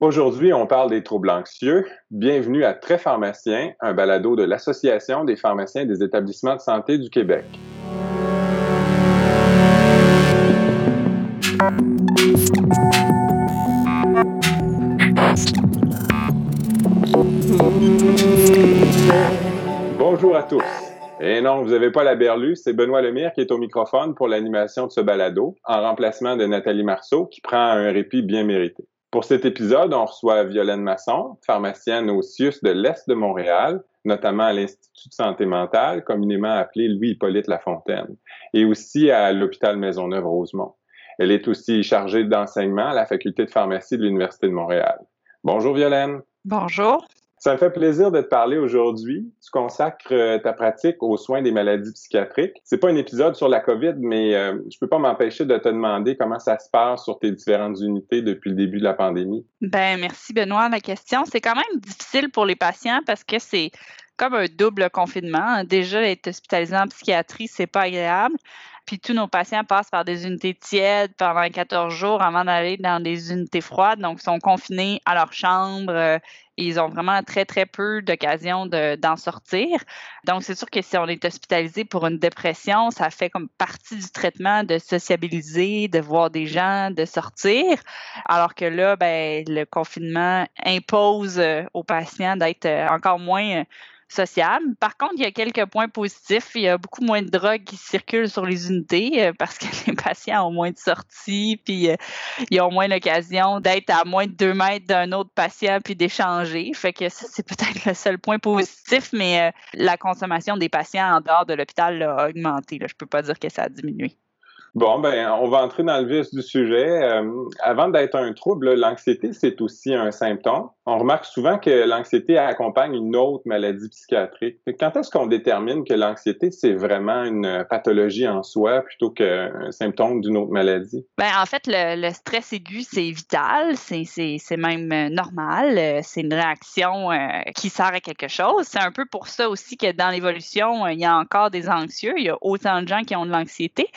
Aujourd'hui, on parle des troubles anxieux. Bienvenue à Très Pharmacien, un balado de l'Association des pharmaciens des établissements de santé du Québec. Bonjour à tous. Et non, vous n'avez pas la berlue, c'est Benoît Lemire qui est au microphone pour l'animation de ce balado, en remplacement de Nathalie Marceau, qui prend un répit bien mérité. Pour cet épisode, on reçoit Violaine Masson, pharmacienne au CIUS de l'Est de Montréal, notamment à l'Institut de santé mentale, communément appelé Louis-Hippolyte Lafontaine, et aussi à l'hôpital Maisonneuve-Rosemont. Elle est aussi chargée d'enseignement à la faculté de pharmacie de l'Université de Montréal. Bonjour Violaine. Bonjour. Ça me fait plaisir de te parler aujourd'hui. Tu consacres euh, ta pratique aux soins des maladies psychiatriques. C'est pas un épisode sur la COVID, mais euh, je peux pas m'empêcher de te demander comment ça se passe sur tes différentes unités depuis le début de la pandémie. Ben merci Benoît la question. C'est quand même difficile pour les patients parce que c'est comme un double confinement. Déjà être hospitalisé en psychiatrie, c'est pas agréable. Puis tous nos patients passent par des unités tièdes pendant 14 jours avant d'aller dans des unités froides. Donc, ils sont confinés à leur chambre. Euh, et ils ont vraiment très, très peu d'occasions d'en sortir. Donc, c'est sûr que si on est hospitalisé pour une dépression, ça fait comme partie du traitement de sociabiliser, de voir des gens, de sortir. Alors que là, ben, le confinement impose euh, aux patients d'être euh, encore moins sociable. Par contre, il y a quelques points positifs. Il y a beaucoup moins de drogues qui circulent sur les unités euh, parce que les patients ont moins de sorties, puis euh, ils ont moins l'occasion d'être à moins de deux mètres d'un autre patient puis d'échanger. Fait que ça, c'est peut-être le seul point positif, mais euh, la consommation des patients en dehors de l'hôpital a augmenté. Je peux pas dire que ça a diminué. Bon, ben, on va entrer dans le vif du sujet. avant d'être un trouble, l'anxiété, c'est aussi un symptôme on remarque souvent que l'anxiété accompagne une autre maladie psychiatrique. Quand est-ce qu'on détermine que l'anxiété, c'est vraiment une pathologie en soi plutôt qu'un symptôme d'une autre maladie? Ben, en fait, le, stress aigu, c'est vital, c'est même euh, normal, euh, c'est une réaction euh, qui sert à quelque chose. C'est un peu pour ça aussi que dans l'évolution, il y a encore des anxieux. Il y a autant de gens qui ont de l'anxiété.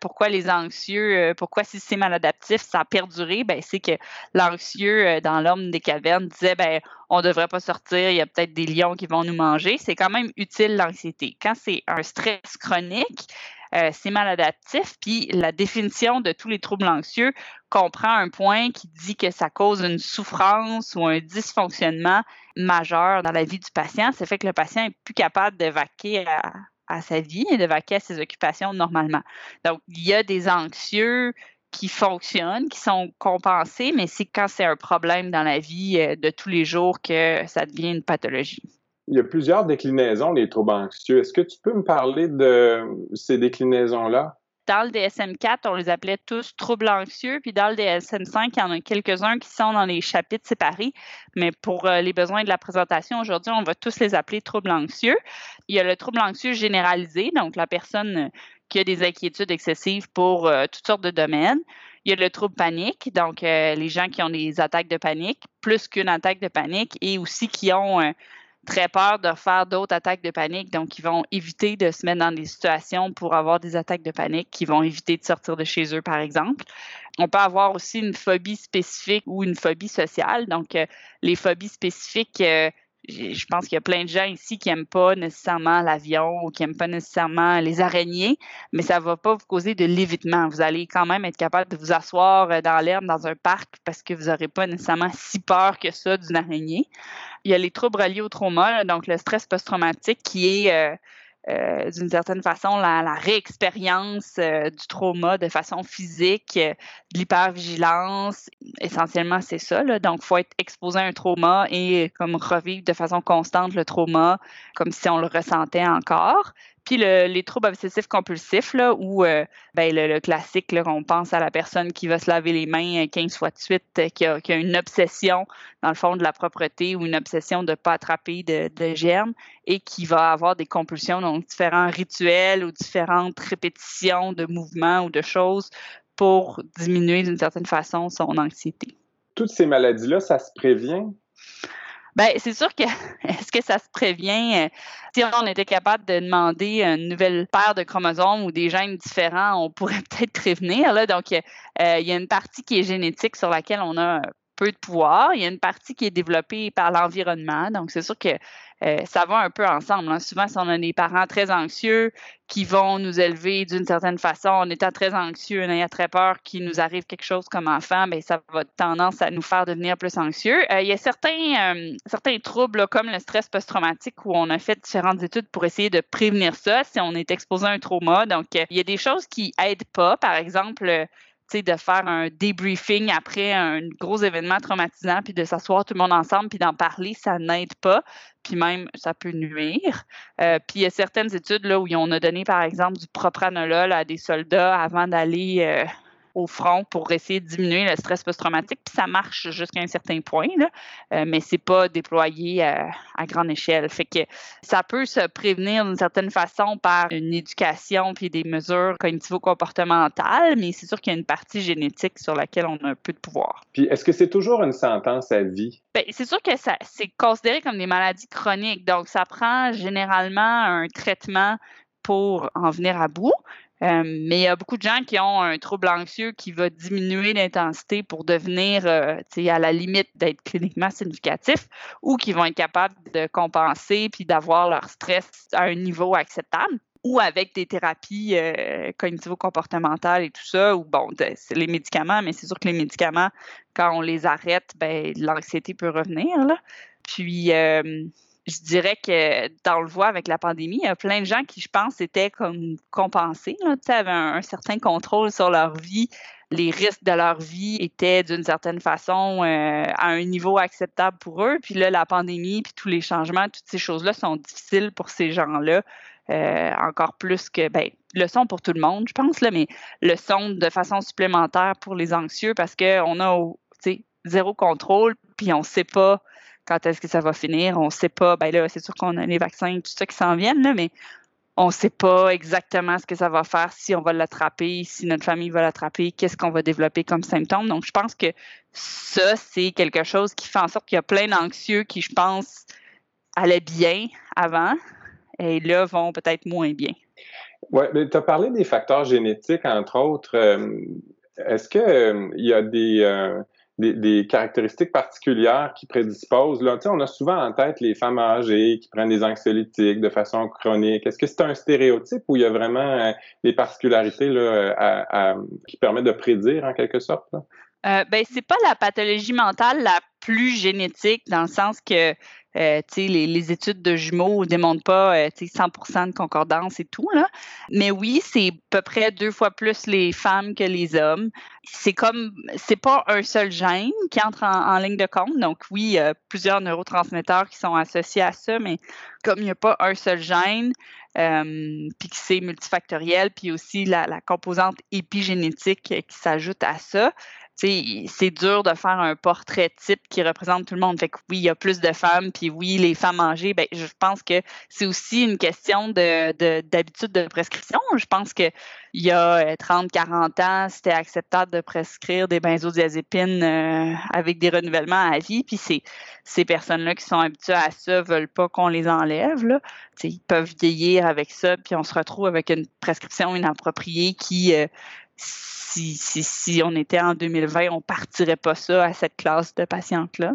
Pourquoi les anxieux, pourquoi si c'est maladaptif, ça a perduré? Ben, c'est que l'anxieux, dans l'homme des cavernes, disait ben on devrait pas sortir, il y a peut-être des lions qui vont nous manger, c'est quand même utile l'anxiété. Quand c'est un stress chronique, euh, c'est maladaptif. Puis la définition de tous les troubles anxieux comprend un point qui dit que ça cause une souffrance ou un dysfonctionnement majeur dans la vie du patient. Ça fait que le patient est plus capable de vaquer à, à sa vie et de vaquer à ses occupations normalement. Donc, il y a des anxieux qui fonctionnent, qui sont compensés, mais c'est quand c'est un problème dans la vie euh, de tous les jours que ça devient une pathologie. Il y a plusieurs déclinaisons des troubles anxieux. Est-ce que tu peux me parler de ces déclinaisons-là? Dans le DSM-4, on les appelait tous troubles anxieux, puis dans le DSM-5, il y en a quelques-uns qui sont dans les chapitres séparés, mais pour euh, les besoins de la présentation aujourd'hui, on va tous les appeler troubles anxieux. Il y a le trouble anxieux généralisé, donc la personne qui a des inquiétudes excessives pour euh, toutes sortes de domaines. Il y a le trouble panique, donc euh, les gens qui ont des attaques de panique, plus qu'une attaque de panique, et aussi qui ont euh, très peur de faire d'autres attaques de panique, donc ils vont éviter de se mettre dans des situations pour avoir des attaques de panique, qui vont éviter de sortir de chez eux, par exemple. On peut avoir aussi une phobie spécifique ou une phobie sociale. Donc, les phobies spécifiques, je pense qu'il y a plein de gens ici qui n'aiment pas nécessairement l'avion ou qui n'aiment pas nécessairement les araignées, mais ça ne va pas vous causer de l'évitement. Vous allez quand même être capable de vous asseoir euh, dans l'herbe dans un parc parce que vous n'aurez pas nécessairement si peur que ça d'une araignée. Il y a les troubles reliés au trauma, donc le stress post-traumatique qui est euh, euh, d'une certaine façon la, réexpérience euh, du trauma de façon physique, euh, de l'hypervigilance. Essentiellement, c'est ça. Donc, il faut être exposé à un trauma et comme revivre de façon constante le trauma, comme si on le ressentait encore. Puis les troubles obsessifs compulsifs, là, où euh, ben, le, classique, là, on pense à la personne qui va se laver les mains 15 fois de suite, euh, qui, a, qui, a, une obsession, dans le fond, de la propreté ou une obsession de ne pas attraper de, de, germes et qui va avoir des compulsions, donc différents rituels ou différentes répétitions de mouvements ou de choses pour diminuer d'une certaine façon son anxiété. Toutes ces maladies-là, ça se prévient? Ben, c'est sûr que est-ce que ça se prévient? Euh, si on était capable de demander une nouvelle paire de chromosomes ou des gènes différents, on pourrait peut-être prévenir. Là. Donc, euh, il y a une partie qui est génétique sur laquelle on a de pouvoir. Il y a une partie qui est développée par l'environnement. Donc, c'est sûr que euh, ça va un peu ensemble. Hein. Souvent, si on a des parents très anxieux qui vont nous élever d'une certaine façon, en étant très anxieux, en ayant très peur qu'il nous arrive quelque chose comme enfant, bien, ça va tendance à nous faire devenir plus anxieux. Euh, il y a certains, euh, troubles comme le stress post-traumatique où on a fait différentes études pour essayer de prévenir ça si on est exposé à un trauma. Donc, il y a des choses qui aident pas. Par exemple, de faire un debriefing après un gros événement traumatisant, puis de s'asseoir tout le monde ensemble, puis d'en parler, ça n'aide pas, puis même ça peut nuire. Euh, puis il y a certaines études là où on a donné, par exemple, du propranolol à des soldats avant d'aller euh, au front pour essayer de diminuer le stress post-traumatique. Puis ça marche jusqu'à un certain point, là, euh, mais c'est pas déployé à, grande échelle. Fait que ça peut se prévenir d'une certaine façon par une éducation puis des mesures cognitivo-comportementales, mais c'est sûr qu'il y a une partie génétique sur laquelle on a un peu de pouvoir. Puis est-ce que c'est toujours une sentence à vie? Bien, c'est sûr que ça c'est considéré comme des maladies chroniques, donc ça prend généralement un traitement pour en venir à bout. Euh, mais il y a beaucoup de gens qui ont un trouble anxieux qui va diminuer l'intensité pour devenir euh, à la limite d'être cliniquement significatif ou qui vont être capables de compenser puis d'avoir leur stress à un niveau acceptable ou avec des thérapies euh, cognitivo-comportementales et tout ça, ou bon, c'est les médicaments, mais c'est sûr que les médicaments, quand on les arrête, ben, l'anxiété peut revenir. Là. Puis, euh, je dirais que dans le voie avec la pandémie, il y a plein de gens qui, je pense, étaient comme compensés, là, avaient un, certain contrôle sur leur vie. Les risques de leur vie étaient d'une certaine façon euh, à un niveau acceptable pour eux. Puis là, la pandémie, puis tous les changements, toutes ces choses-là sont difficiles pour ces gens-là. Euh, encore plus que, ben, le son pour tout le monde, je pense, là, mais le son de façon supplémentaire pour les anxieux parce qu'on a, zéro contrôle, puis on ne sait pas quand est-ce que ça va finir? On ne sait pas. Ben là, c'est sûr qu'on a les vaccins, tout ça qui s'en viennent, mais on ne sait pas exactement ce que ça va faire, si on va l'attraper, si notre famille va l'attraper, qu'est-ce qu'on va développer comme symptômes. Donc, je pense que ça, c'est quelque chose qui fait en sorte qu'il y a plein d'anxieux qui, je pense, allaient bien avant et là vont peut-être moins bien. Oui, mais tu as parlé des facteurs génétiques, entre autres. Euh, est-ce qu'il euh, y a des, euh, des, caractéristiques particulières qui prédisposent. Là, on a souvent en tête les femmes âgées qui prennent des anxiolytiques de façon chronique. Est-ce que c'est un stéréotype ou il y a vraiment euh, des particularités là, qui permettent de prédire en quelque sorte? Euh, ben, c'est pas la pathologie mentale la plus génétique dans le sens que euh, les, les, études de jumeaux ne démontrent pas euh, 100% de concordance et tout. Là. Mais oui, c'est à peu près deux fois plus les femmes que les hommes. C'est comme, c'est pas un seul gène qui entre en, ligne de compte. Donc oui, il y a plusieurs neurotransmetteurs qui sont associés à ça, mais comme il n'y a pas un seul gène, euh, puis que c'est multifactoriel, puis aussi la, la composante épigénétique qui s'ajoute à ça, c'est dur de faire un portrait type qui représente tout le monde. Fait oui, il y a plus de femmes, puis oui, les femmes âgées, ben, je pense que c'est aussi une question de, d'habitude de, prescription. Je pense que il y a 30, euh, 40 ans, c'était acceptable de prescrire des benzodiazépines euh, avec des renouvellements à vie. Puis ces personnes-là qui sont habituées à ça veulent pas qu'on les enlève. Ils peuvent vieillir avec ça, puis on se retrouve avec une prescription inappropriée qui euh, si, si, si on était en 2020, on partirait pas ça à cette classe de patientes-là?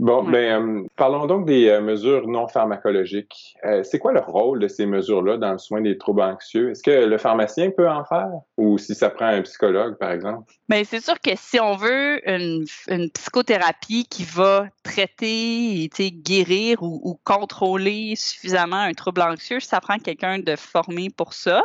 Bon, ben, euh, parlons donc des euh, mesures non pharmacologiques. Euh, c'est quoi le rôle de ces mesures-là dans le soin des troubles anxieux? Est-ce que le pharmacien peut en faire? Ou si ça prend un psychologue, par exemple? Bien, c'est sûr que si on veut une, psychothérapie qui va traiter, guérir ou, ou contrôler suffisamment un trouble anxieux, ça prend quelqu'un de formé pour ça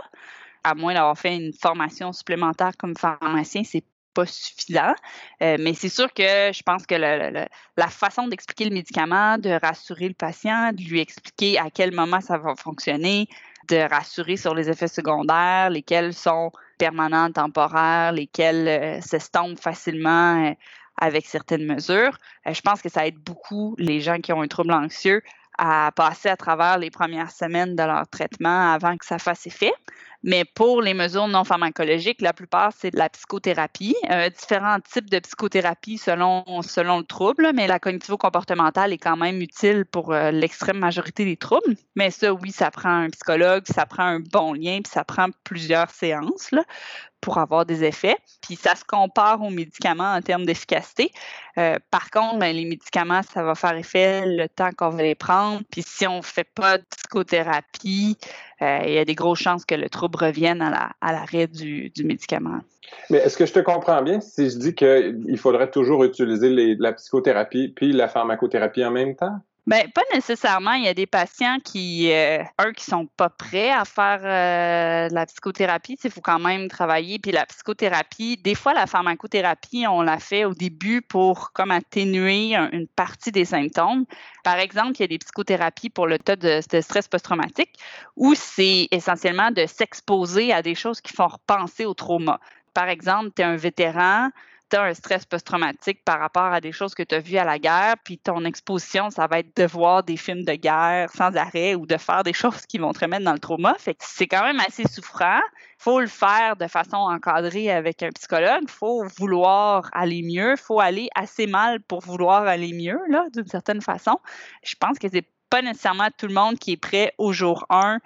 à moins d'avoir fait une formation supplémentaire comme pharmacien, c'est pas suffisant. Euh, mais c'est sûr que je pense que la façon d'expliquer le médicament, de rassurer le patient, de lui expliquer à quel moment ça va fonctionner, de rassurer sur les effets secondaires, lesquels sont permanents, temporaires, lesquels euh, s'estompent facilement euh, avec certaines mesures. je pense que ça aide beaucoup les gens qui ont un trouble anxieux à passer à travers les premières semaines de leur traitement avant que ça fasse effet. Mais pour les mesures non pharmacologiques, la plupart, c'est de la psychothérapie. Euh, différents types de psychothérapie selon, le trouble, mais la cognitivo-comportementale est quand même utile pour euh, l'extrême majorité des troubles. Mais ça, oui, ça prend un psychologue, ça prend un bon lien, puis ça prend plusieurs séances. Pour avoir des effets. Puis ça se compare aux médicaments en termes d'efficacité. Euh, par contre, ben, les médicaments, ça va faire effet le temps qu'on va les prendre. Puis si on ne fait pas de psychothérapie, euh, il y a des grosses chances que le trouble revienne à l'arrêt du, du, médicament. Mais est-ce que je te comprends bien si je dis qu'il faudrait toujours utiliser la psychothérapie puis la pharmacothérapie en même temps? Ben, pas nécessairement. Il y a des patients qui, euh, un, qui sont pas prêts à faire euh, la psychothérapie. Il faut quand même travailler. Puis la psychothérapie, des fois, la pharmacothérapie, on la fait au début pour comme atténuer une partie des symptômes. Par exemple, il y a des psychothérapies pour le tas de, de stress post-traumatique où c'est essentiellement de s'exposer à des choses qui font repenser au trauma. Par exemple, tu es un vétéran, tu un stress post-traumatique par rapport à des choses que tu as vues à la guerre, puis ton exposition, ça va être de voir des films de guerre sans arrêt ou de faire des choses qui vont te remettre dans le trauma. C'est quand même assez souffrant. faut le faire de façon encadrée avec un psychologue. faut vouloir aller mieux. faut aller assez mal pour vouloir aller mieux, là, d'une certaine façon. Je pense que c'est pas nécessairement tout le monde qui est prêt au jour 1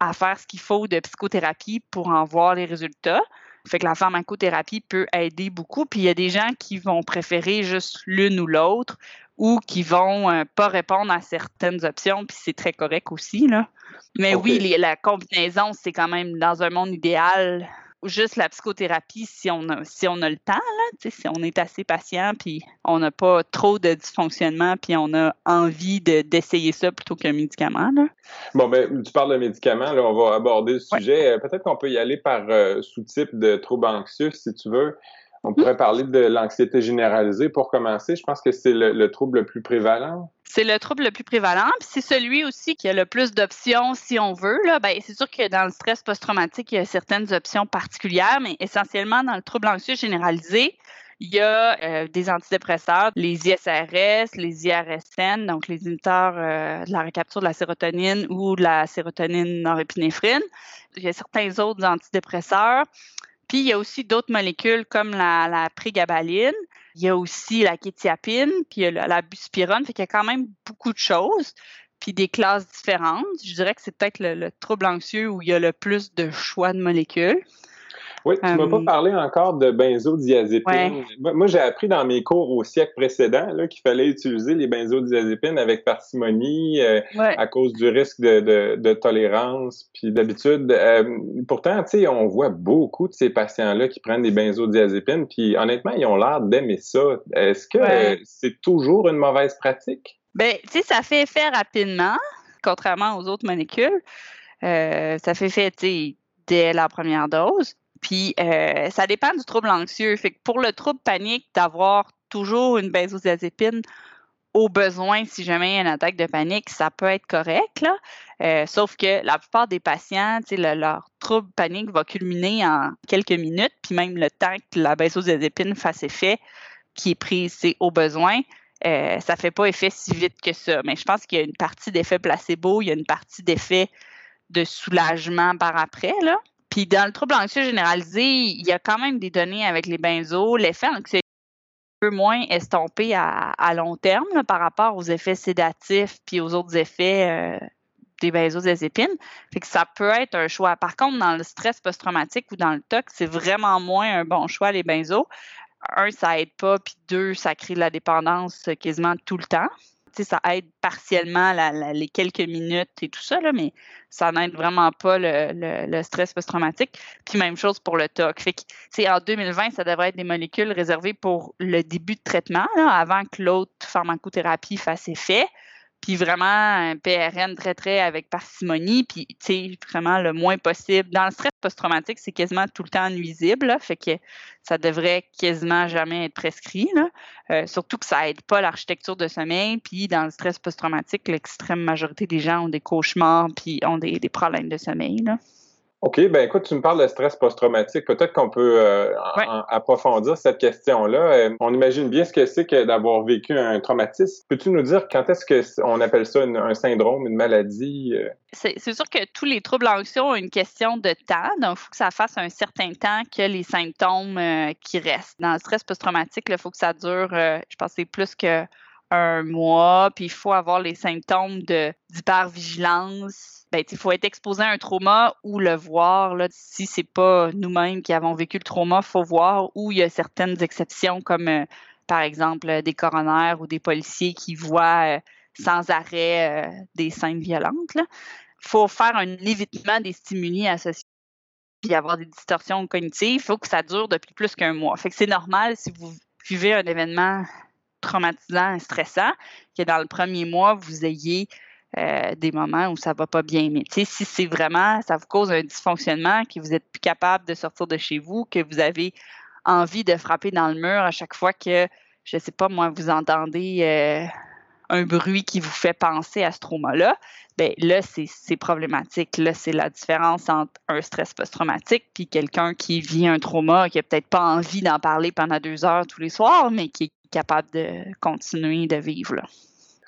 à faire ce qu'il faut de psychothérapie pour en voir les résultats. Fait que la pharmacothérapie peut aider beaucoup. Puis il y a des gens qui vont préférer juste l'une ou l'autre ou qui vont euh, pas répondre à certaines options, puis c'est très correct aussi. Là. Mais oui, la combinaison, c'est quand même dans un monde idéal juste la psychothérapie si on a, si on a le temps, là, si on est assez patient, puis on n'a pas trop de dysfonctionnement, puis on a envie d'essayer ça plutôt qu'un médicament. Là. Bon, ben, tu parles de médicaments, là, on va aborder le sujet. Euh, peut-être qu'on peut y aller par euh, sous-type de trouble anxieux, si tu veux. On pourrait parler de l'anxiété généralisée pour commencer. Je pense que c'est le, trouble le plus prévalent. C'est le trouble le plus prévalent, c'est celui aussi qui a le plus d'options si on veut. Ben, c'est sûr que dans le stress post-traumatique, il y a certaines options particulières, mais essentiellement dans le trouble anxieux généralisé, il y a euh, des antidépresseurs, les ISRS, les IRSN, donc les inhibiteurs euh, de la récapture de la sérotonine ou de la sérotonine norépinéphrine. Il y a certains autres antidépresseurs. Puis il y a aussi d'autres molécules comme la, la prégabaline, il y a aussi la kétiapine, puis il y a la, buspirone, fait qu'il y a quand même beaucoup de choses, puis des classes différentes. Je dirais que c'est peut-être le, trouble anxieux où il y a le plus de choix de molécules. Oui, tu ne m'as pas euh, parlé encore de benzodiazépines. Moi, j'ai appris dans mes cours au siècle précédent qu'il fallait utiliser les benzodiazépines avec parcimonie euh, à cause du risque de, tolérance. Puis d'habitude, euh, pourtant, tu sais, on voit beaucoup de ces patients-là qui prennent des benzodiazépines, puis honnêtement, ils ont l'air d'aimer ça. Est-ce que c'est toujours une mauvaise pratique? Ben, tu sais, ça fait effet rapidement, contrairement aux autres molécules. ça fait effet, dès la première dose. Puis euh, ça dépend du trouble anxieux. Fait que pour le trouble panique, d'avoir toujours une benzodiazépine au besoin, si jamais il y a une attaque de panique, ça peut être correct. Là. Euh, sauf que la plupart des patients, le, leur trouble panique va culminer en quelques minutes, puis même le temps que la benzodiazépine fasse effet, qui est prise, c'est au besoin. Euh, ça fait pas effet si vite que ça. Mais je pense qu'il y a une partie d'effet placebo, il y a une partie d'effet de soulagement par après. Là. Puis dans le trouble anxieux généralisé, il y a quand même des données avec les benzos. L'effet anxieux peu moins estompé à, long terme par rapport aux effets sédatifs puis aux autres effets euh, des benzodiazépines. Fait que ça peut être un choix. Par contre, dans le stress post-traumatique ou dans le TOC, c'est vraiment moins un bon choix, les benzos. Un, ça aide pas, puis deux, ça crée de la dépendance quasiment tout le temps ça aide partiellement les quelques minutes et tout ça, mais ça n'aide vraiment pas le, stress post-traumatique. Puis même chose pour le TOC. Fait en 2020, ça devrait être des molécules réservées pour le début de traitement, avant que l'autre pharmacothérapie fasse effet puis vraiment un PRN très, très avec parcimonie, puis, tu sais, vraiment le moins possible. Dans le stress post-traumatique, c'est quasiment tout le temps nuisible, fait que ça devrait quasiment jamais être prescrit. Euh, surtout que ça aide pas l'architecture de sommeil, puis dans le stress post-traumatique, l'extrême majorité des gens ont des cauchemars, puis ont des, des problèmes de sommeil, là. OK, ben écoute, tu me parles de stress post-traumatique. Peut-être qu'on peut, euh, approfondir cette question-là. Euh, on imagine bien ce que c'est que d'avoir vécu un traumatisme. Peux-tu nous dire quand est-ce qu'on appelle ça un syndrome, une maladie? Euh? C'est sûr que tous les troubles anxieux ont une question de temps. Donc, il faut que ça fasse un certain temps que les symptômes qui restent. Dans le stress post-traumatique, il faut que ça dure, je pense, c'est plus que un mois, puis il faut avoir les symptômes d'hypervigilance, ben, il faut être exposé à un trauma ou le voir. Là, si c'est pas nous-mêmes qui avons vécu le trauma, il faut voir où il y a certaines exceptions, comme euh, par exemple des coronaires ou des policiers qui voient euh, sans arrêt euh, des scènes violentes. Il faut faire un évitement des stimuli associés puis avoir des distorsions cognitives. Il faut que ça dure depuis plus qu'un mois. Fait que c'est normal si vous vivez un événement traumatisant et stressant, que dans le premier mois, vous ayez euh, des moments où ça va pas bien. Mais si c'est vraiment, ça vous cause un dysfonctionnement, que vous êtes plus capable de sortir de chez vous, que vous avez envie de frapper dans le mur à chaque fois que, je sais pas, moi, vous entendez euh, un bruit qui vous fait penser à ce trauma-là, ben là, c'est problématique. Là, c'est la différence entre un stress post-traumatique puis quelqu'un qui vit un trauma, qui a peut-être pas envie d'en parler pendant deux heures tous les soirs, mais qui est capable de continuer de vivre.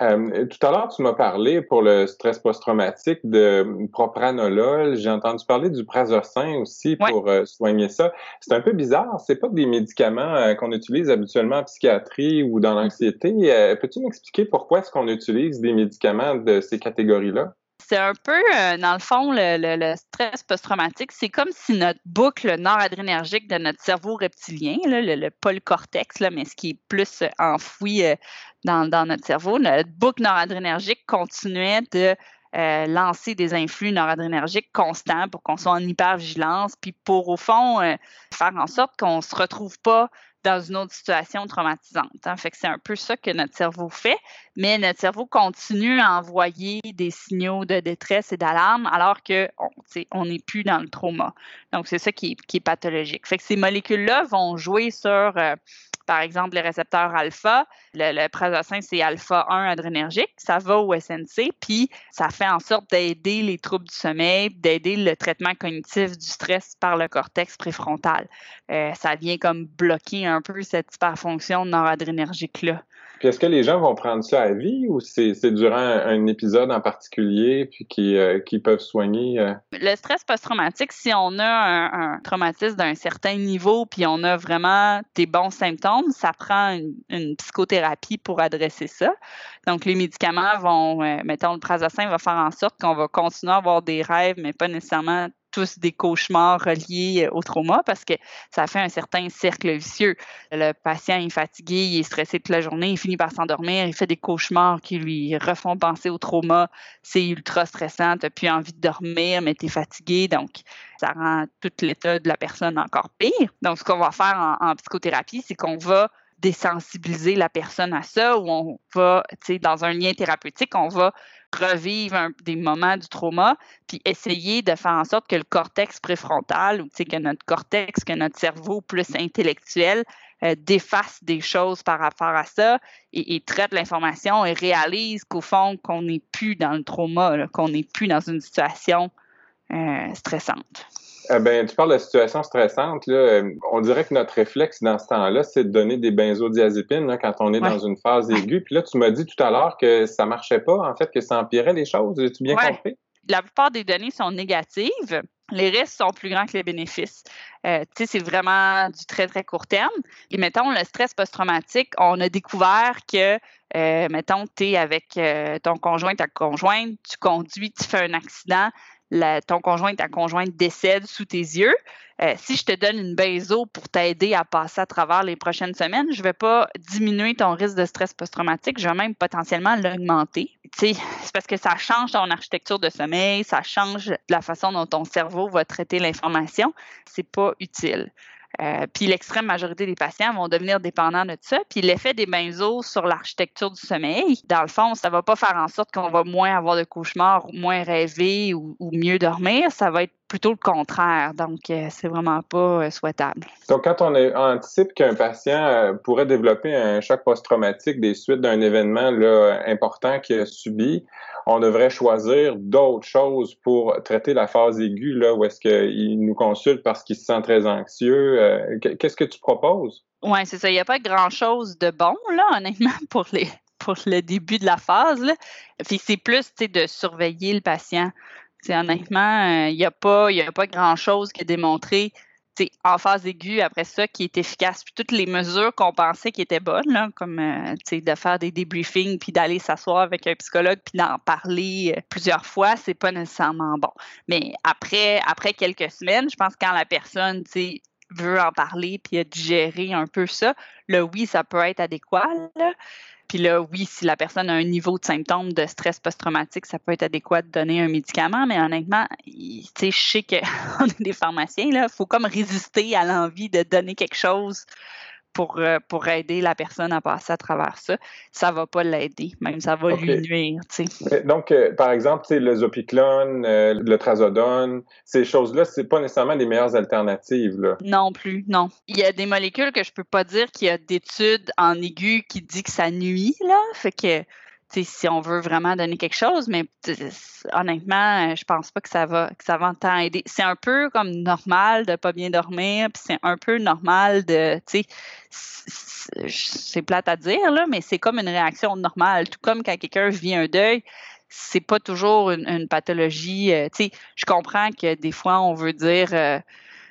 Euh, tout à l'heure, tu m'as parlé pour le stress post-traumatique de propranolol. J'ai entendu parler du prazosin aussi pour euh, soigner ça. C'est un peu bizarre. C'est pas des médicaments euh, qu'on utilise habituellement en psychiatrie ou dans l'anxiété. Peux-tu m'expliquer pourquoi est-ce qu'on utilise des médicaments de ces catégories-là? C'est un peu, euh, dans le fond, le, stress post-traumatique, c'est comme si notre boucle nord-adrénergique de notre cerveau reptilien, le, le, pas le cortex, là, mais ce qui est plus enfoui euh, dans, notre cerveau, notre boucle nord-adrénergique continuait de euh, lancer des influx noradrénergiques constants pour qu'on soit en hypervigilance, puis pour, au fond, faire en sorte qu'on ne se retrouve pas dans une autre situation traumatisante. Hein. Fait que c'est un peu ça que notre cerveau fait, mais notre cerveau continue à envoyer des signaux de détresse et d'alarme alors que on n'est plus dans le trauma. Donc c'est ça qui est, pathologique. Fait que ces molécules-là vont jouer sur euh, par exemple, les récepteurs alpha. Le, le c'est alpha 1 adrénergique. Ça va au SNC, puis ça fait en sorte d'aider les troubles du sommeil, d'aider le traitement cognitif du stress par le cortex préfrontal. Euh, ça vient comme bloquer un peu cette hyperfonction noradrénergique-là. Est-ce que les gens vont prendre ça à vie ou c'est durant un, épisode en particulier puis qui, euh, peuvent soigner? Euh? Le stress post-traumatique, si on a un, traumatisme d'un certain niveau puis on a vraiment des bons symptômes, ça prend une, psychothérapie pour adresser ça. Donc les médicaments vont, euh, mettons le prazosin va faire en sorte qu'on va continuer à avoir des rêves, mais pas nécessairement tous des cauchemars reliés au trauma parce que ça fait un certain cercle vicieux. Le patient est fatigué, il est stressé toute la journée, il finit par s'endormir, il fait des cauchemars qui lui refont penser au trauma. C'est ultra stressant, tu n'as plus envie de dormir, mais tu es fatigué, donc ça rend tout l'état de la personne encore pire. Donc, ce qu'on va faire en psychothérapie, c'est qu'on va désensibiliser la personne à ça, ou on va, tu sais, dans un lien thérapeutique, on va revivre des moments du trauma, puis essayer de faire en sorte que le cortex préfrontal, ou que notre cortex, que notre cerveau plus intellectuel euh, défasse des choses par rapport à ça et, traite l'information et réalise qu'au fond, qu'on n'est plus dans le trauma, qu'on n'est plus dans une situation euh, stressante. Eh ben, tu parles de situation stressante. Là. On dirait que notre réflexe dans ce temps-là, c'est de donner des benzodiazépines là, quand on est dans une phase aiguë. Puis là, tu m'as dit tout à l'heure que ça marchait pas, en fait, que ça empirait les choses. As-tu bien compris? La plupart des données sont négatives. Les risques sont plus grands que les bénéfices. Euh, c'est vraiment du très, très court terme. Et mettons, le stress post-traumatique, on a découvert que, euh, mettons, tu es avec euh, ton conjoint, ta conjointe, tu conduis, tu fais un accident, ton conjoint, ta conjointe décède sous tes yeux, euh, si je te donne une benzo pour t'aider à passer à travers les prochaines semaines, je ne vais pas diminuer ton risque de stress post-traumatique, je vais même potentiellement l'augmenter. C'est parce que ça change ton architecture de sommeil, ça change la façon dont ton cerveau va traiter l'information. C'est pas utile. Euh, puis l'extrême majorité des patients vont devenir dépendants de ça. Puis l'effet des benzos sur l'architecture du sommeil, dans le fond, ça va pas faire en sorte qu'on va moins avoir de cauchemars, moins rêver ou, mieux dormir. Ça va être plutôt le contraire. Donc, euh, c'est vraiment pas euh, souhaitable. Donc, quand on, anticipe qu'un patient pourrait développer un choc post-traumatique des suites d'un événement important qu'il a subi, on devrait choisir d'autres choses pour traiter la phase aiguë, là, où est-ce qu'il nous consulte parce qu'il se sent très anxieux. Euh, qu'est-ce que tu proposes? Oui, c'est ça. Il n'y a pas grand-chose de bon, là, honnêtement, pour les le début de la phase. Puis c'est plus de surveiller le patient. Honnêtement, euh, il n'y a pas, a pas grand-chose qui est démontré en phase aiguë après ça qui est efficace. Puis toutes les mesures qu'on pensait qui étaient bonnes, comme euh, de faire des débriefings, puis d'aller s'asseoir avec un psychologue, puis d'en parler euh, plusieurs fois, c'est pas nécessairement bon. Mais après, quelques semaines, je pense que quand la personne veut en parler, puis a digéré un peu ça, le oui, ça peut être adéquat. Puis là, oui, si la personne a un niveau de symptômes de stress post-traumatique, ça peut être adéquat de donner un médicament, mais honnêtement, tu sais, je sais qu'on est des pharmaciens, là, il faut comme résister à l'envie de donner quelque chose pour, euh, pour aider la personne à passer à travers ça, ça va pas l'aider, même ça va lui nuire. Donc, euh, par exemple, le zopiclone, euh, le trazodone, ces choses-là, c'est pas nécessairement les meilleures alternatives. Là. Non plus, non. Il y a des molécules que je peux pas dire qu'il y a d'études en aigu qui dit que ça nuit, là. Fait que si on veut vraiment donner quelque chose, mais honnêtement, je pense pas que ça va que ça va tant aider. C'est un peu comme normal de pas bien dormir, puis c'est un peu normal de, tu sais, c'est plate à dire là, mais c'est comme une réaction normale, tout comme quand quelqu'un vit un deuil. C'est pas toujours une, pathologie. Euh, tu sais, je comprends que des fois on veut dire euh,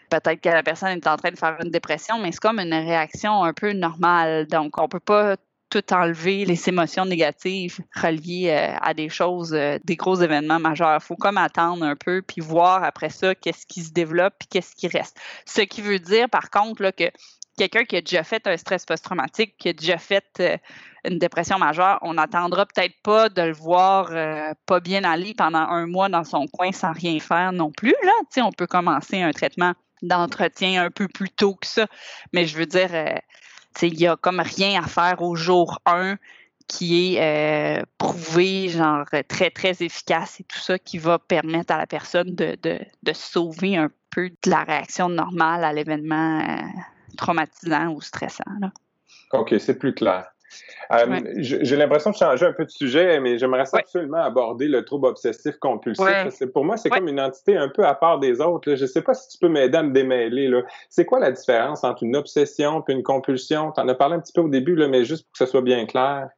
peut-être que la personne est en train de faire une dépression, mais c'est comme une réaction un peu normale. Donc, on peut pas tout enlever les émotions négatives reliées euh, à des choses, euh, des gros événements majeurs. Il faut comme attendre un peu puis voir après ça qu'est-ce qui se développe puis qu'est-ce qui reste. Ce qui veut dire par contre là, que quelqu'un qui a déjà fait un stress post-traumatique, qui a déjà fait euh, une dépression majeure, on n'attendra peut-être pas de le voir pas bien aller pendant un mois dans son coin sans rien faire non plus. Là, on peut commencer un traitement d'entretien un peu plus tôt que ça. Mais je veux dire, il n'y a comme rien à faire au jour 1 qui est euh, prouvé, genre très, très efficace et tout ça qui va permettre à la personne de, de, sauver un peu de la réaction normale à l'événement euh, traumatisant ou stressant. OK, c'est plus clair. Euh, j'ai l'impression de changer un peu de sujet, mais j'aimerais absolument aborder le trouble obsessif compulsif. Pour moi, c'est comme une entité un peu à part des autres. Je ne sais pas si tu peux m'aider à me démêler. C'est quoi la différence entre une obsession et une compulsion? Tu en as parlé un petit peu au début, là, mais juste pour que ce soit bien clair.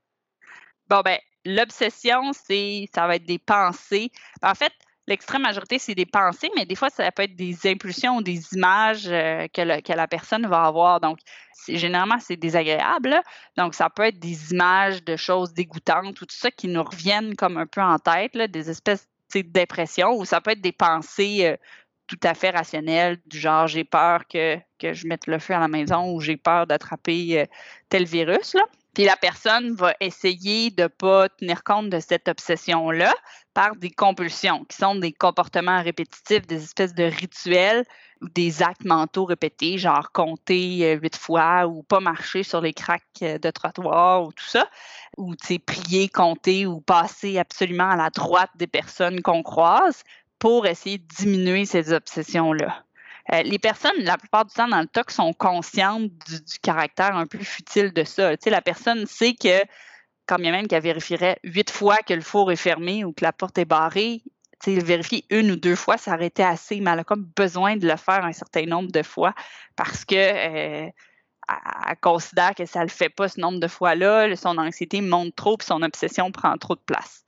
Bon, ben, l'obsession, c'est ça va être des pensées. En fait, l'extrême majorité, c'est des pensées, mais des fois, ça peut être des impulsions ou des images euh, que, la personne va avoir. Donc, généralement, c'est désagréable. Donc, ça peut être des images de choses dégoûtantes ou tout ça qui nous reviennent comme un peu en tête, des espèces d'impressions, ou ça peut être des pensées euh, tout à fait rationnelles, du genre j'ai peur que, je mette le feu à la maison ou j'ai peur d'attraper euh, tel virus. Puis la personne va essayer de ne pas tenir compte de cette obsession-là par des compulsions, qui sont des comportements répétitifs, des espèces de rituels ou des actes mentaux répétés, genre compter euh, huit fois ou pas marcher sur les craques euh, de trottoir ou tout ça, ou prier, compter ou passer absolument à la droite des personnes qu'on croise pour essayer de diminuer ces obsessions-là. Euh, les personnes, la plupart du temps, dans le TOC, sont conscientes du, caractère un peu futile de ça. Tu sais, la personne sait que, quand bien même qu'elle vérifierait huit fois que le four est fermé ou que la porte est barrée, tu sais, vérifier une ou deux fois, ça aurait été assez, mais elle a comme besoin de le faire un certain nombre de fois parce que euh, elle, considère que ça ne le fait pas ce nombre de fois-là, son anxiété monte trop, puis son obsession prend trop de place.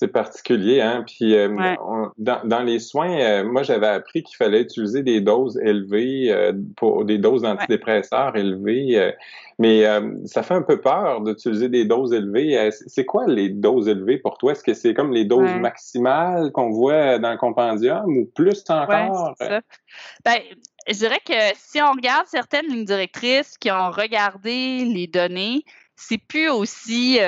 C'est particulier, hein. Puis euh, dans, les soins, euh, moi j'avais appris qu'il fallait utiliser des doses élevées euh, pour des doses d'antidépresseurs élevées, mais ça fait un peu peur d'utiliser des doses élevées. c'est quoi les doses élevées pour toi? Est-ce que c'est comme les doses maximales qu'on voit dans le compendium ou plus encore? ça. Ben, je dirais que si on regarde certaines lignes directrices qui ont regardé les données, c'est plus aussi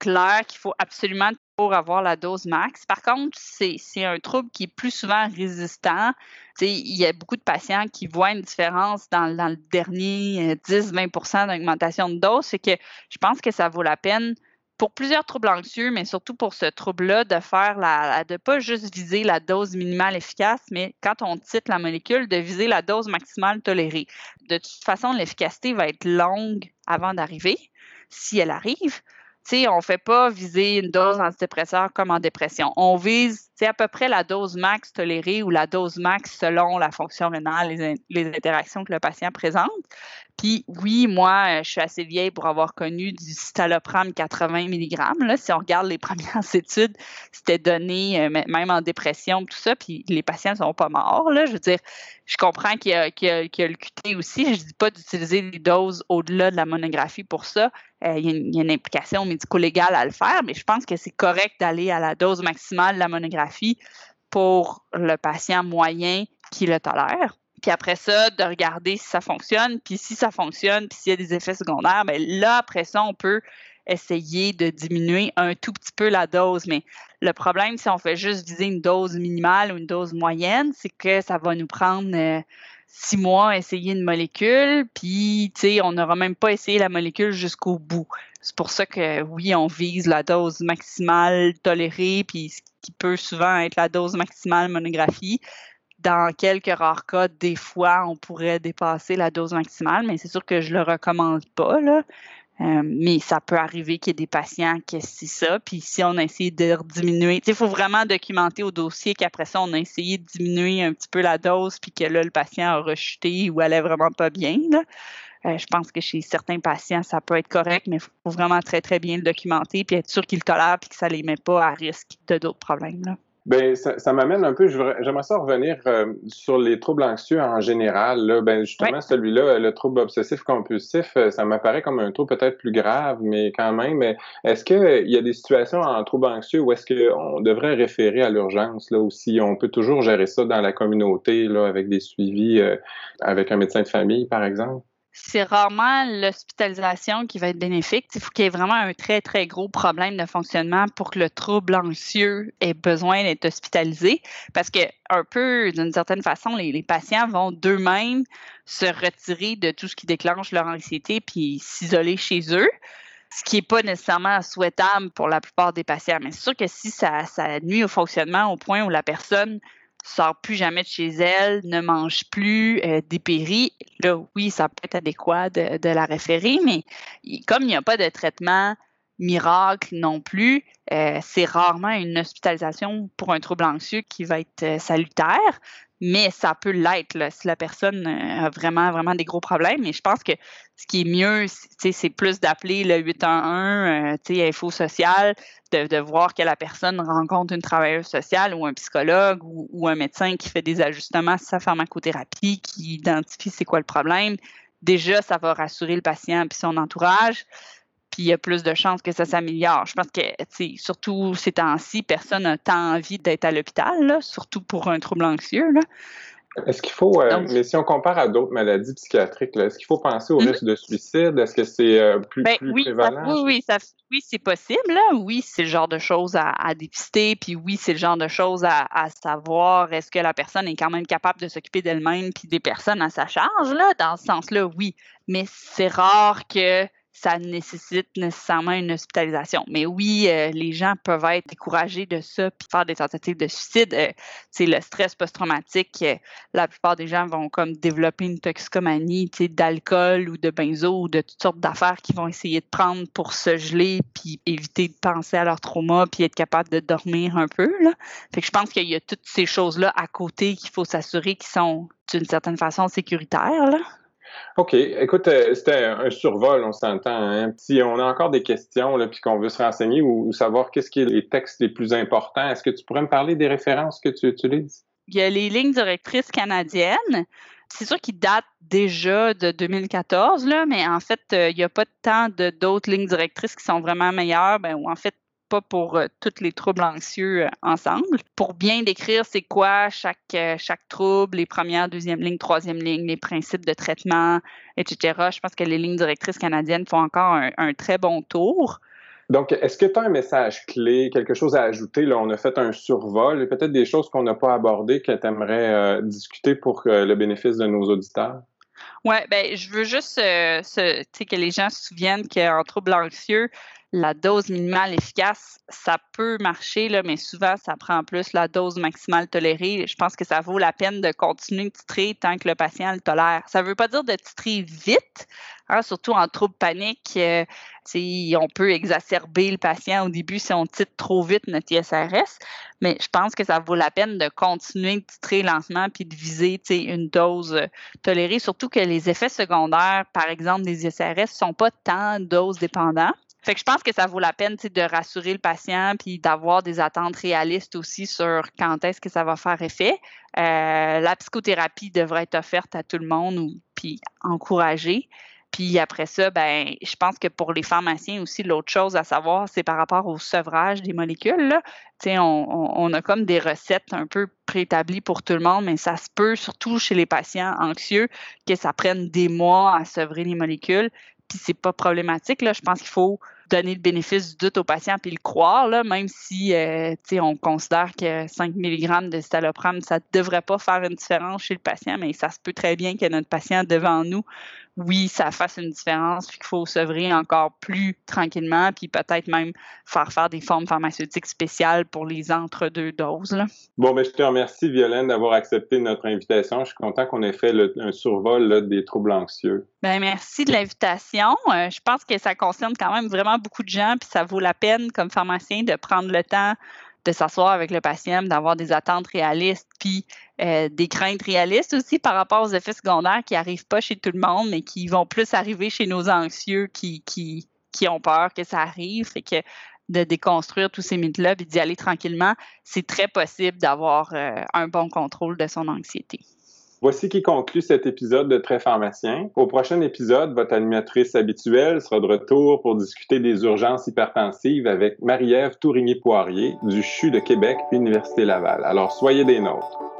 clair qu'il faut absolument pour avoir la dose max. Par contre, c'est un trouble qui est plus souvent résistant. il y a beaucoup de patients qui voient une différence dans, le dernier 10-20% euh, d'augmentation de dose. C'est que je pense que ça vaut la peine pour plusieurs troubles anxieux, mais surtout pour ce trouble-là, de faire de pas juste viser la dose minimale efficace, mais quand on titre la molécule, de viser la dose maximale tolérée. De toute façon, l'efficacité va être longue avant d'arriver, si elle arrive on ne fait pas viser une dose antidépresseur comme en dépression. On vise à peu près la dose max tolérée ou la dose max selon la fonction rénale, les, interactions que le patient présente. Puis oui, moi, je suis assez vieille pour avoir connu du citalopram 80 mg. Là, si on regarde les premières études, c'était donné euh, même en dépression, tout ça, puis les patients ne sont pas morts. Là. Je veux dire, je comprends qu'il y, a, le QT aussi. Je ne dis pas d'utiliser des doses au-delà de la monographie pour ça. Euh, y il, y a une, implication médico-légale à le faire, mais je pense que c'est correct d'aller à la dose maximale de la monographie pour le patient moyen qui le tolère. Puis après ça, de regarder si ça fonctionne. Puis si ça fonctionne, puis s'il y a des effets secondaires, bien là, après ça, on peut essayer de diminuer un tout petit peu la dose. Mais le problème, si on fait juste viser une dose minimale ou une dose moyenne, c'est que ça va nous prendre euh, six mois à essayer une molécule, puis, tu sais, on n'aura même pas essayé la molécule jusqu'au bout. C'est pour ça que, oui, on vise la dose maximale tolérée, puis ce qui peut souvent être la dose maximale monographie dans quelques rares cas, des fois, on pourrait dépasser la dose maximale, mais c'est sûr que je le recommande pas. Euh, mais ça peut arriver qu'il y ait des patients qui c'est ça. Puis si on a essayé de diminuer, il faut vraiment documenter au dossier qu'après ça, on a essayé de diminuer un petit peu la dose, puis que là, le patient a rechuté ou allait vraiment pas bien. Euh, je pense que chez certains patients, ça peut être correct, mais il faut vraiment très, très bien le documenter, puis être sûr qu'ils le tolèrent, puis que ça ne les met pas à risque de d'autres problèmes. Là. Ben, ça, ça m'amène un peu, j'aimerais ça revenir euh, sur les troubles anxieux en général. Là. Ben, justement, celui-là, le trouble obsessif compulsif, euh, ça m'apparaît comme un trouble peut-être plus grave, mais quand même, est-ce qu'il y a des situations en trouble anxieux où est-ce qu'on devrait référer à l'urgence, là, ou si on peut toujours gérer ça dans la communauté, là, avec des suivis, euh, avec un médecin de famille, par exemple? C'est rarement l'hospitalisation qui va être bénéfique. Il faut qu'il y ait vraiment un très, très gros problème de fonctionnement pour que le trouble anxieux ait besoin d'être hospitalisé. Parce que, un peu, d'une certaine façon, les, patients vont d'eux-mêmes se retirer de tout ce qui déclenche leur anxiété puis s'isoler chez eux ce qui n'est pas nécessairement souhaitable pour la plupart des patients. Mais c'est sûr que si ça, ça nuit au fonctionnement au point où la personne sort plus jamais de chez elle, ne mange plus, euh, dépérit, là, oui, ça peut être adéquat de, la référer, mais comme il n'y a pas de traitement miracle non plus, euh, c'est rarement une hospitalisation pour un trouble anxieux qui va être euh, salutaire mais ça peut l'être si la personne euh, a vraiment, vraiment des gros problèmes. Mais je pense que ce qui est mieux, c'est plus d'appeler le 811, euh, info sociale, de, voir que la personne rencontre une travailleuse sociale ou un psychologue ou, ou un médecin qui fait des ajustements à sa pharmacothérapie, qui identifie c'est quoi le problème. Déjà, ça va rassurer le patient et son entourage puis il y a plus de chances que ça s'améliore. Je pense que, surtout ces temps-ci, personne n'a tant envie d'être à l'hôpital, surtout pour un trouble anxieux. Est-ce qu'il faut, euh, mais si on compare à d'autres maladies psychiatriques, est-ce qu'il faut penser au mm-hmm. risque de suicide? Est-ce que c'est euh, plus, ben oui, prévalent? oui, oui, c'est possible. Oui, c'est le genre de choses à, dépister, puis oui, c'est le genre de choses à, savoir. Est-ce que la personne est quand même capable de s'occuper d'elle-même puis des personnes à sa charge? Là? Dans ce sens-là, oui. Mais c'est rare que ça nécessite nécessairement une hospitalisation. Mais oui, euh, les gens peuvent être découragés de ça puis faire des tentatives de suicide. c'est euh, le stress post-traumatique. La plupart des gens vont comme développer une toxicomanie d'alcool ou de benzo ou de toutes sortes d'affaires qu'ils vont essayer de prendre pour se geler puis éviter de penser à leur trauma puis être capable de dormir un peu. Je pense qu'il y a toutes ces choses-là à côté qu'il faut s'assurer qu'ils sont d'une certaine façon sécuritaires. OK. Écoute, euh, c'était un survol, on s'entend. Hein? Si on a encore des questions, là, puis qu'on veut se renseigner ou, savoir qu'est-ce qui est les textes les plus importants, est-ce que tu pourrais me parler des références que tu utilises? Il y a les lignes directrices canadiennes. C'est sûr qu'ils datent déjà de 2014, là, mais en fait, euh, il n'y a pas tant d'autres lignes directrices qui sont vraiment meilleures, ben, ou en fait, pas pour euh, tous les troubles anxieux euh, ensemble. Pour bien décrire c'est quoi chaque, euh, chaque trouble, les premières, deuxième ligne, troisième ligne, les principes de traitement, etc. Je pense que les lignes directrices canadiennes font encore un, très bon tour. Donc, est-ce que tu as un message clé, quelque chose à ajouter? Là, on a fait un survol et peut-être des choses qu'on n'a pas abordées que tu aimerais discuter pour le bénéfice de nos auditeurs? Oui, ben, je veux juste que les gens se souviennent qu'en trouble anxieux, la dose minimale efficace, ça peut marcher, là, mais souvent, ça prend plus la dose maximale tolérée. Je pense que ça vaut la peine de continuer de titrer tant que le patient le tolère. Ça ne veut pas dire de titrer vite, hein, surtout en trouble panique. Euh, on peut exacerber le patient au début si on titre trop vite notre ISRS, mais je pense que ça vaut la peine de continuer de titrer lentement puis de viser une dose euh, tolérée, surtout que les effets secondaires, par exemple, des ISRS, ne sont pas tant dose dépendants. Fait que je pense que ça vaut la peine de rassurer le patient puis d'avoir des attentes réalistes aussi sur quand est-ce que ça va faire effet. Euh, la psychothérapie devrait être offerte à tout le monde ou puis encouragée. Puis après ça, ben, je pense que pour les pharmaciens aussi, l'autre chose à savoir, c'est par rapport au sevrage des molécules. On, on, a comme des recettes un peu préétablies pour tout le monde, mais ça se peut, surtout chez les patients anxieux, que ça prenne des mois à sevrer les molécules puis c'est pas problématique. Là. Je pense qu'il faut donner le bénéfice du doute au patient puis le croire, là, même si euh, on considère que 5 mg de citalopram, ça ne devrait pas faire une différence chez le patient, mais ça se peut très bien que notre patient devant nous, oui, ça fasse une différence, puis qu'il faut s'œuvrer encore plus tranquillement, puis peut-être même faire faire des formes pharmaceutiques spéciales pour les entre-deux doses. Là. Bon, ben, je te remercie, Violaine, d'avoir accepté notre invitation. Je suis content qu'on ait fait un survol des troubles anxieux. Ben, merci de l'invitation. Euh, je pense que ça concerne quand même vraiment beaucoup de gens, puis ça vaut la peine comme pharmacien de prendre le temps de s'asseoir avec le patient, d'avoir des attentes réalistes, puis euh, des craintes réalistes aussi par rapport aux effets secondaires qui n'arrivent pas chez tout le monde, mais qui vont plus arriver chez nos anxieux qui, qui, qui ont peur que ça arrive. et que de déconstruire tous ces mythes-là et d'y aller tranquillement, c'est très possible d'avoir euh, un bon contrôle de son anxiété. Voici qui conclut cet épisode de Très pharmacien. Au prochain épisode, votre animatrice habituelle sera de retour pour discuter des urgences hypertensives avec Marie-Ève Tourigny-Poirier du CHU de Québec, Université Laval. Alors soyez des nôtres.